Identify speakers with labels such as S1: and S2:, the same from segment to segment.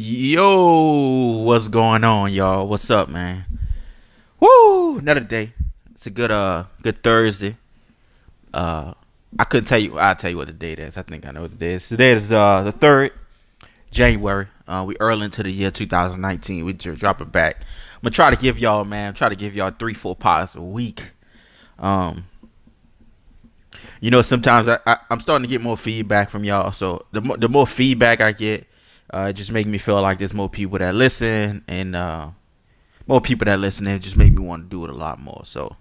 S1: Yo, what's going on, y'all? What's up, man? Woo! Another day. It's a good uh good Thursday. Uh I couldn't tell you I'll tell you what the date is. I think I know what the date is. Today is uh the third January. Uh we early into the year 2019. We just drop it back. I'm gonna try to give y'all man, try to give y'all three, four pods a week. Um you know, sometimes I, I am starting to get more feedback from y'all. So the more the more feedback I get, uh, it just make me feel like there's more people that listen and uh, more people that listen. It just make me want to do it a lot more. So,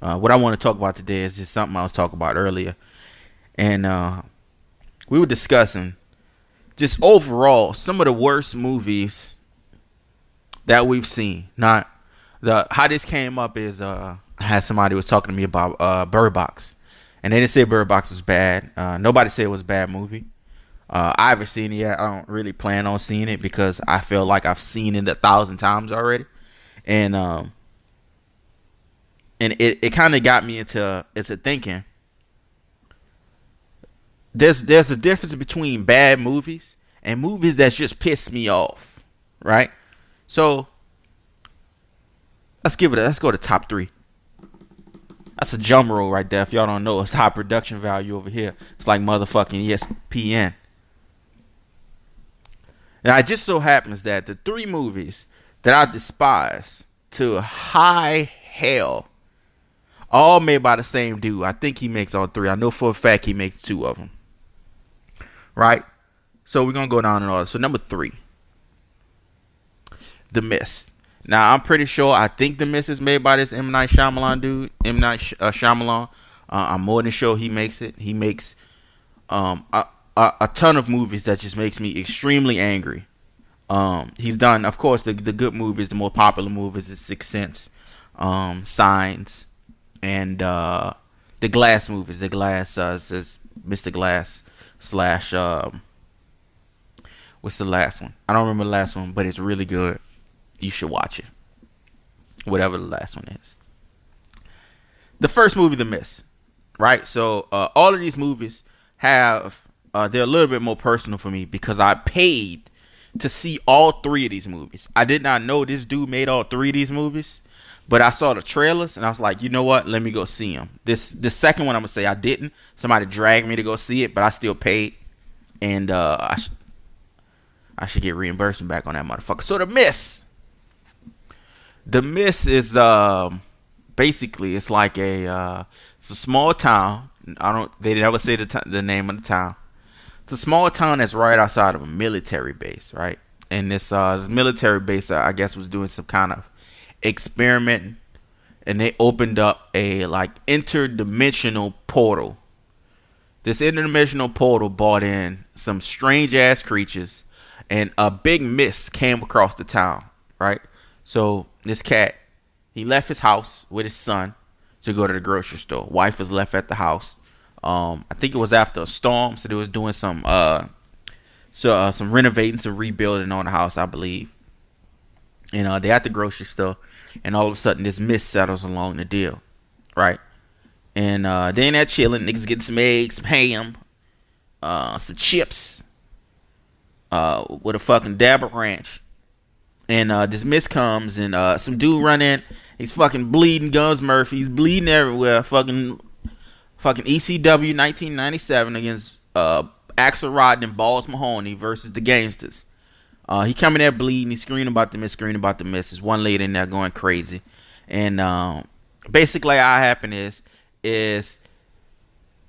S1: uh, what I want to talk about today is just something I was talking about earlier, and uh, we were discussing just overall some of the worst movies that we've seen. Not the how this came up is uh, I had somebody was talking to me about uh, Bird Box, and they didn't say Bird Box was bad. Nobody said it was a bad movie. Uh, I haven't seen it yet. I don't really plan on seeing it because I feel like I've seen it a thousand times already, and um, and it, it kind of got me into into thinking. There's there's a difference between bad movies and movies that just piss me off, right? So let's give it. A, let's go to top three. That's a drum roll right there. If y'all don't know, it's high production value over here. It's like motherfucking ESPN. Now, it just so happens that the three movies that I despise to high hell, all made by the same dude. I think he makes all three. I know for a fact he makes two of them. Right? So we're going to go down in order. So, number three, The Mist. Now, I'm pretty sure, I think The Mist is made by this M. Night Shyamalan dude. M. Night uh, Shyamalan. Uh, I'm more than sure he makes it. He makes um, a, a ton of movies that just makes me extremely angry. Um, he's done, of course, the the good movies, the more popular movies is Sixth Sense, um, Signs, and uh, the Glass movies. The Glass uh, says Mr. Glass slash um, what's the last one? I don't remember the last one, but it's really good. You should watch it. Whatever the last one is. The first movie, The Mist, right? So uh, all of these movies have uh, they're a little bit more personal for me because I paid to see all three of these movies. I did not know this dude made all three of these movies, but I saw the trailers and I was like, you know what? Let me go see them. This the second one I'm gonna say I didn't. Somebody dragged me to go see it, but I still paid, and uh, I sh- I should get reimbursement back on that motherfucker. So the miss, the miss is um basically it's like a uh, it's a small town. I don't they never say the t- the name of the town it's a small town that's right outside of a military base, right? And this, uh, this military base, uh, I guess, was doing some kind of experiment, and they opened up a like interdimensional portal. This interdimensional portal brought in some strange ass creatures, and a big mist came across the town, right? So this cat, he left his house with his son to go to the grocery store. Wife was left at the house. Um, I think it was after a storm, so they was doing some uh, so uh, some renovating, some rebuilding on the house, I believe. And uh, they at the grocery store, and all of a sudden this mist settles along the deal, right? And uh, they ain't that chilling. Niggas getting some eggs, some ham, uh, some chips, uh, with a fucking dab of ranch. And uh, this mist comes, and uh, some dude run in. He's fucking bleeding Guns Murphy. He's bleeding everywhere. Fucking fucking ECW 1997 against uh, Axl Rotten and Balls Mahoney versus the Gangstas. Uh, he coming there bleeding. He's screaming about the miss, screaming about the miss. There's one lady in there going crazy, and um, basically, how happened is is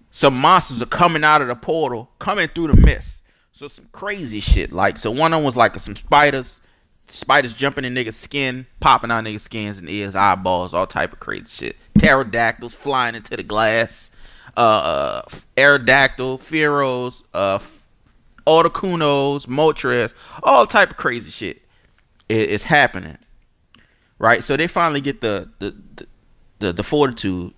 S1: some monsters are coming out of the portal, coming through the mist. So some crazy shit. Like so, one of them was like some spiders, spiders jumping in niggas' skin, popping out niggas' skins and ears, eyeballs, all type of crazy shit. Pterodactyls flying into the glass uh, Aerodactyl, Fearows, uh, Moltres, all type of crazy shit is, is happening. Right? So they finally get the the the, the, the fortitude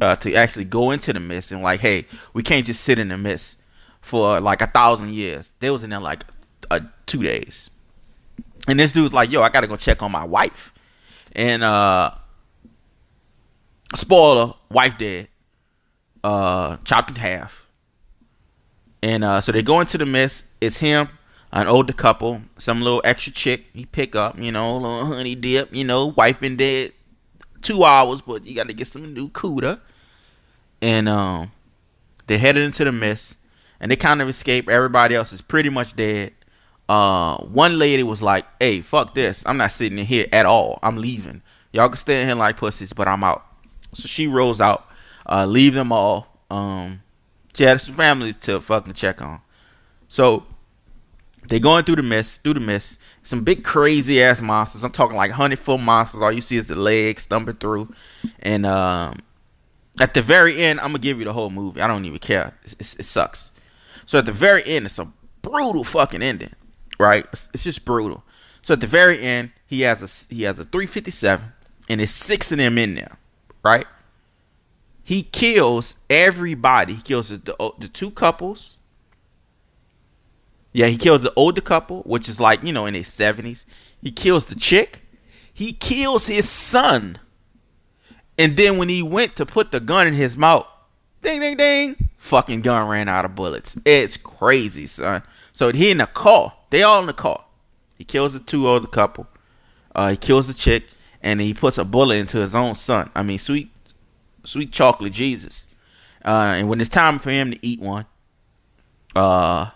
S1: uh, to actually go into the mist and like, hey, we can't just sit in the mist for like a thousand years. They was in there like uh, two days, and this dude's like, yo, I gotta go check on my wife, and uh, spoiler, wife dead uh, chopped in half. And uh, so they go into the mist. It's him, an older couple, some little extra chick he pick up, you know, little honey dip, you know, wife been dead two hours, but you got to get some new cooter. And um, they headed into the mist, and they kind of escape. Everybody else is pretty much dead. Uh, one lady was like, "Hey, fuck this! I'm not sitting in here at all. I'm leaving. Y'all can stay in here like pussies, but I'm out." So she rolls out, uh, leave them all. Um, some families to fucking check on. So they going through the mist, through the mist. Some big crazy ass monsters. I'm talking like hundred foot monsters. All you see is the legs stumping through, and um, at the very end, I'm gonna give you the whole movie. I don't even care. It's, it sucks. So at the very end, it's a brutal fucking ending, right? It's, it's just brutal. So at the very end, he has a he has a 357, and there's six of them in there, right? He kills everybody. He kills the, the, the two couples. Yeah, he kills the older couple, which is like you know in his 70s. He kills the chick. He kills his son. And then when he went to put the gun in his mouth, ding ding ding, fucking gun ran out of bullets. It's crazy, son. So he in the car. They all in the car. He kills the two older couple. Uh, he kills the chick, and he puts a bullet into his own son. I mean, sweet, sweet chocolate Jesus. Uh, and when it's time for him to eat one, uh,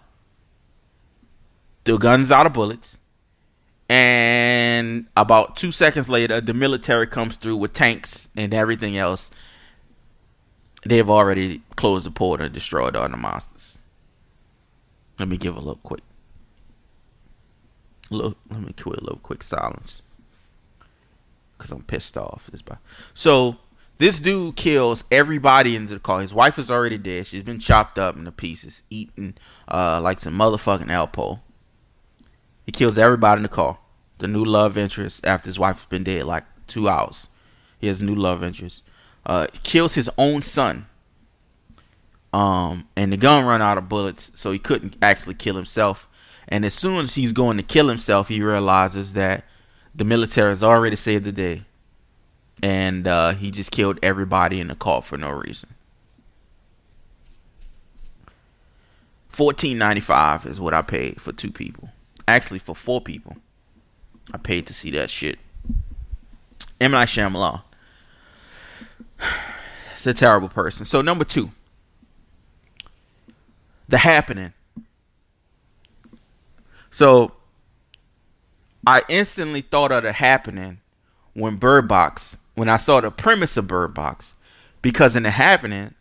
S1: the gun's out of bullets. And about two seconds later, the military comes through with tanks and everything else. They've already closed the port and destroyed all the monsters. Let me give a little quick. Look, let me quit a little quick silence. Cause I'm pissed off. So this dude kills everybody in the car. His wife is already dead. She's been chopped up into pieces, eaten uh, like some motherfucking Alpo. He kills everybody in the car. The new love interest after his wife's been dead like two hours. He has a new love interest. Uh, kills his own son. Um, and the gun run out of bullets, so he couldn't actually kill himself. And as soon as he's going to kill himself, he realizes that the military has already saved the day, and uh, he just killed everybody in the car for no reason. Fourteen ninety five is what I paid for two people. Actually, for four people, I paid to see that shit. M Night Shyamalan. It's a terrible person. So number two, The Happening. So I instantly thought of The Happening when Bird Box, when I saw the premise of Bird Box, because in The Happening,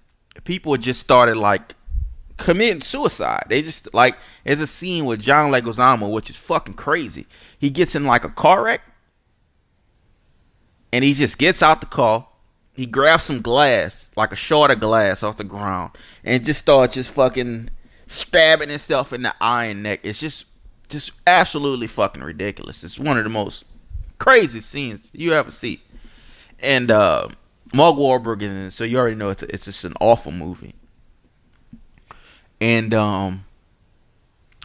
S1: people just started like committing suicide. They just like there's a scene with John Leguizamo, which is fucking crazy. He gets in like a car wreck, and he just gets out the car. He grabs some glass, like a shard of glass off the ground, and just starts just fucking stabbing himself in the eye and neck. It's just, just absolutely fucking ridiculous. It's one of the most crazy scenes you ever see. And uh, Mark Wahlberg is in it, so you already know it's a, it's just an awful movie. And um,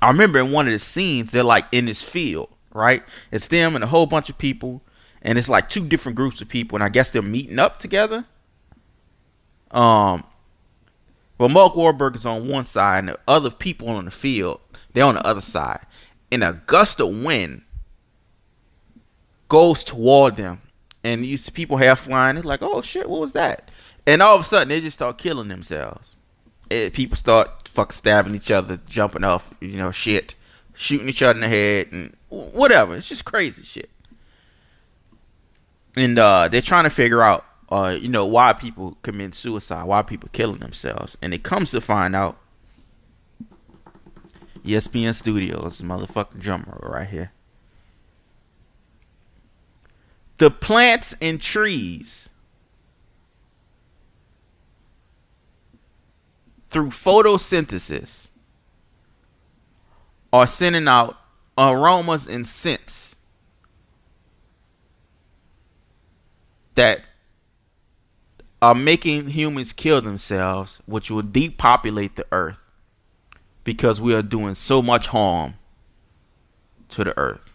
S1: I remember in one of the scenes, they're like in this field, right? It's them and a whole bunch of people, and it's like two different groups of people, and I guess they're meeting up together. Um, but Mark Wahlberg is on one side, and the other people on the field, they're on the other side. And a gust of wind goes toward them, and you see people half flying. It's like, oh shit, what was that? And all of a sudden, they just start killing themselves. And people start fuck stabbing each other, jumping off, you know, shit, shooting each other in the head, and whatever. It's just crazy shit. And uh, they're trying to figure out, uh, you know, why people commit suicide, why people killing themselves, and it comes to find out. ESPN Studios, motherfucking drummer right here. The plants and trees through photosynthesis are sending out aromas and scents that are making humans kill themselves, which will depopulate the earth because we are doing so much harm to the earth.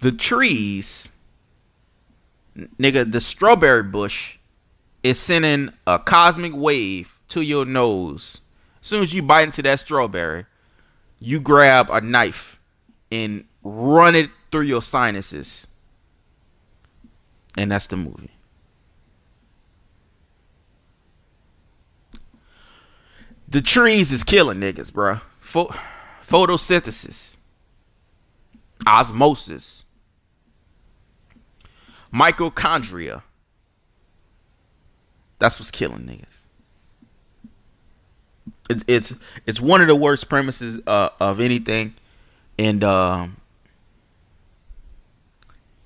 S1: The trees nigga, the strawberry bush is sending a cosmic wave to your nose. As soon as you bite into that strawberry, you grab a knife and run it through your sinuses. And that's the movie. The trees is killing niggas, bruh. photosynthesis, osmosis, mitochondria. That's what's killing niggas. It's it's it's one of the worst premises uh, of anything, and um,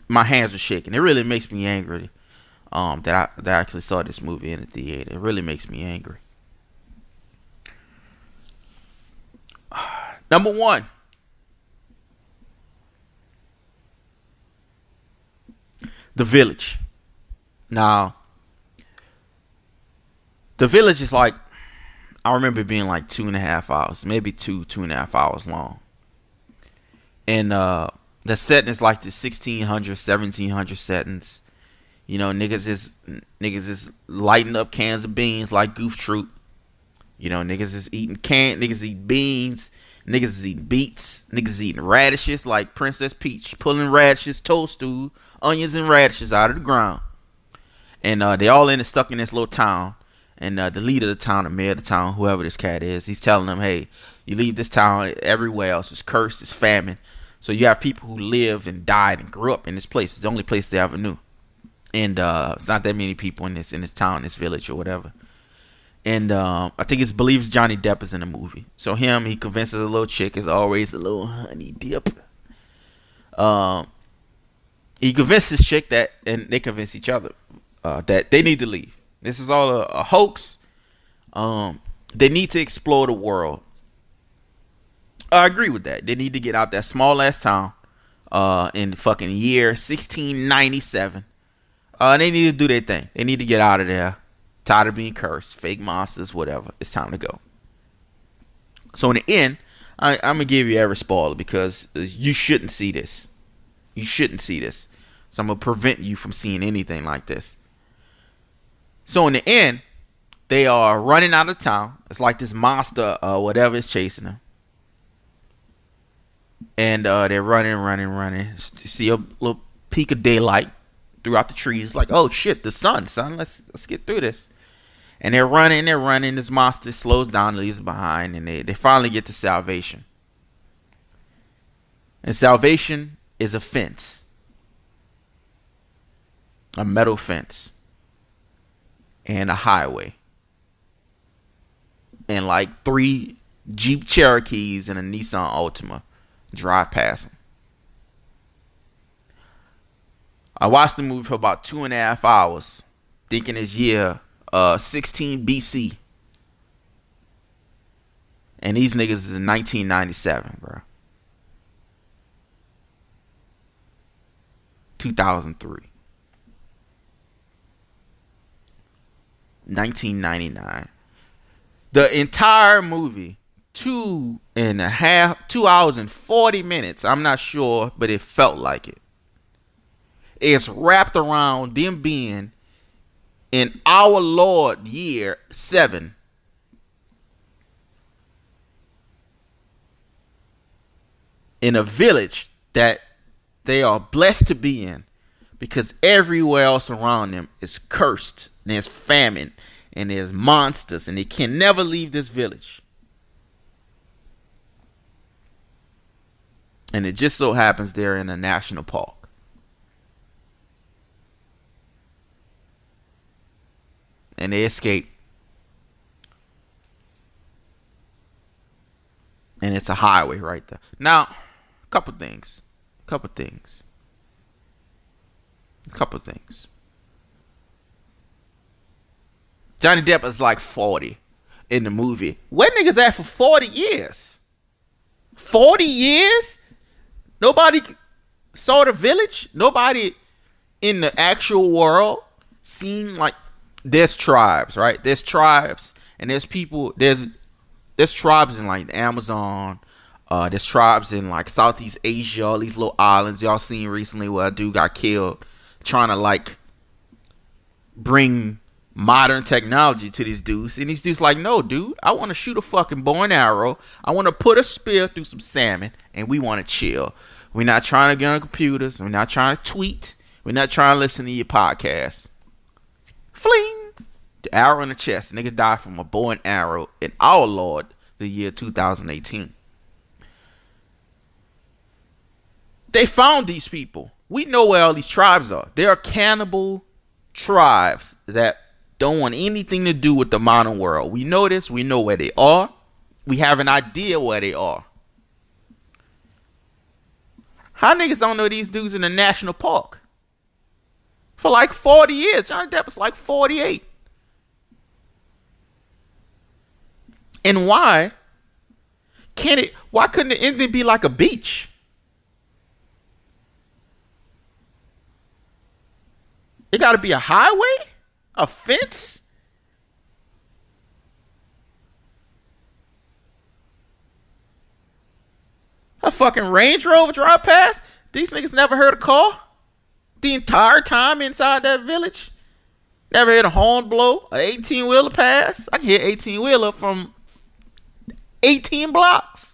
S1: my hands are shaking. It really makes me angry um, that I that I actually saw this movie in the theater. It really makes me angry. Number one. The Village. Now, The Village is like, I remember being like two and a half hours, maybe two, two and a half hours long. And uh, the setting is like the 1600, 1700 settings. You know, niggas is niggas is lighting up cans of beans like Goof Troop. You know, niggas is eating can niggas eat beans. Niggas is eating beets. Niggas is eating radishes like Princess Peach, pulling radishes, toadstool, onions, and radishes out of the ground. And uh, they all it stuck in this little town. And uh, the leader of the town, the mayor of the town, whoever this cat is, he's telling them, hey, you leave this town, everywhere else is cursed, it's famine. So you have people who live and died and grew up in this place. It's the only place they ever knew. And uh, it's not that many people in this in this town, this village or whatever and um, I think it's believes Johnny Depp is in the movie. So him, he convinces a little chick is always a little honey dip. Um, he convinces chick that, and they convince each other uh, that they need to leave. This is all a, a hoax. Um, they need to explore the world. I agree with that. They need to get out that small ass town uh, in fucking year 1697. Uh, they need to do their thing. They need to get out of there Tired of being cursed, fake monsters, whatever. It's time to go. So in the end, I, I'm gonna give you every spoiler because you shouldn't see this. You shouldn't see this. So I'm gonna prevent you from seeing anything like this. So in the end, they are running out of town. It's like this monster uh, whatever is chasing them. And uh, they're running, running, running. See a little peak of daylight throughout the trees. Like, oh shit, the sun, son. Let's let's get through this. And they're running, they're running. This monster slows down, leaves behind, and they, they finally get to salvation. And salvation is a fence, a metal fence, and a highway. And like three Jeep Cherokees and a Nissan Altima drive past them. I watched the movie for about two and a half hours, thinking it's year uh 16 BC. And these niggas is in 1997, bro. 2003. 1999. The entire movie, two and a half, two hours and 40 minutes. I'm not sure, but it felt like it. It's wrapped around them being in our Lord year seven. In a village that they are blessed to be in because everywhere else around them is cursed. There's famine and there's monsters and they can never leave this village. And it just so happens they're in a national park. And they escape. And it's a highway right there. Now, a couple things. A couple things. A couple things. Johnny Depp is like 40 in the movie. Where niggas at for 40 years? 40 years? Nobody saw the village? Nobody in the actual world seen like there's tribes, right? There's tribes and there's people there's there's tribes in like the Amazon, uh there's tribes in like Southeast Asia, all these little islands y'all seen recently where a dude got killed trying to like bring modern technology to these dudes. And these dudes like, no, dude, I want to shoot a fucking bow and arrow. I want to put a spear through some salmon, and we want to chill. We're not trying to get on computers. We're not trying to tweet. We're not trying to listen to your podcast. Fling! The arrow in the chest. Nigga died from a bow and arrow in our Lord, the year 2018. They found these people. We know where all these tribes are. They are cannibal tribes that don't want anything to do with the modern world. We know this. We know where they are. We have an idea where they are. How niggas don't know these dudes in the national park? For like 40 years. Johnny Depp is like 48. And why can't it why couldn't the ending be like a beach? It gotta be a highway? A fence? A fucking Range Rover drive past? These niggas never heard a call? The entire time inside that village? Never heard a horn blow? A 18 wheeler pass? I can hear 18 wheeler from 18 blocks.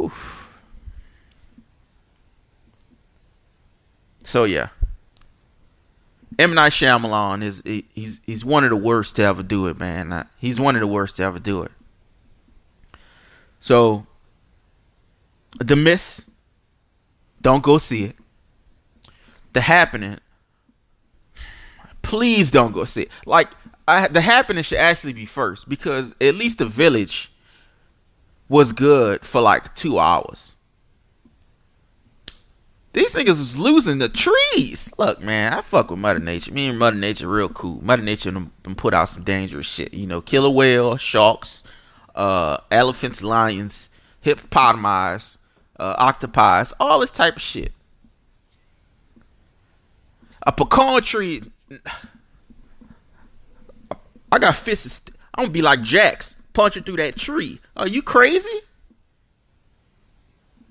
S1: Oof. So yeah, M Night Shyamalan is he's he's one of the worst to ever do it, man. He's one of the worst to ever do it. So, The Miss, don't go see it. The Happening, please don't go see it. Like, I, The Happening should actually be first because at least The Village was good for like two hours. These niggas was losing the trees. Look, man, I fuck with Mother Nature. Me and Mother Nature real cool. Mother Nature done, put out some dangerous shit. You know, killer whale, sharks, uh, elephants, lions, hippopotami, uh, octopi, all this type of shit. A pecan tree. I got fists. I'm gonna be like Jax punching through that tree. Are you crazy?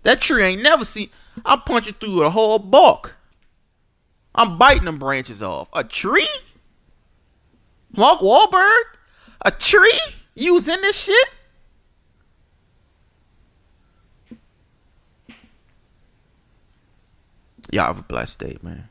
S1: That tree ain't never seen. I'm punching through a whole bark. I'm biting them branches off. A tree? Mark Wahlberg? A tree? Using this shit? Y'all have a blessed day, man.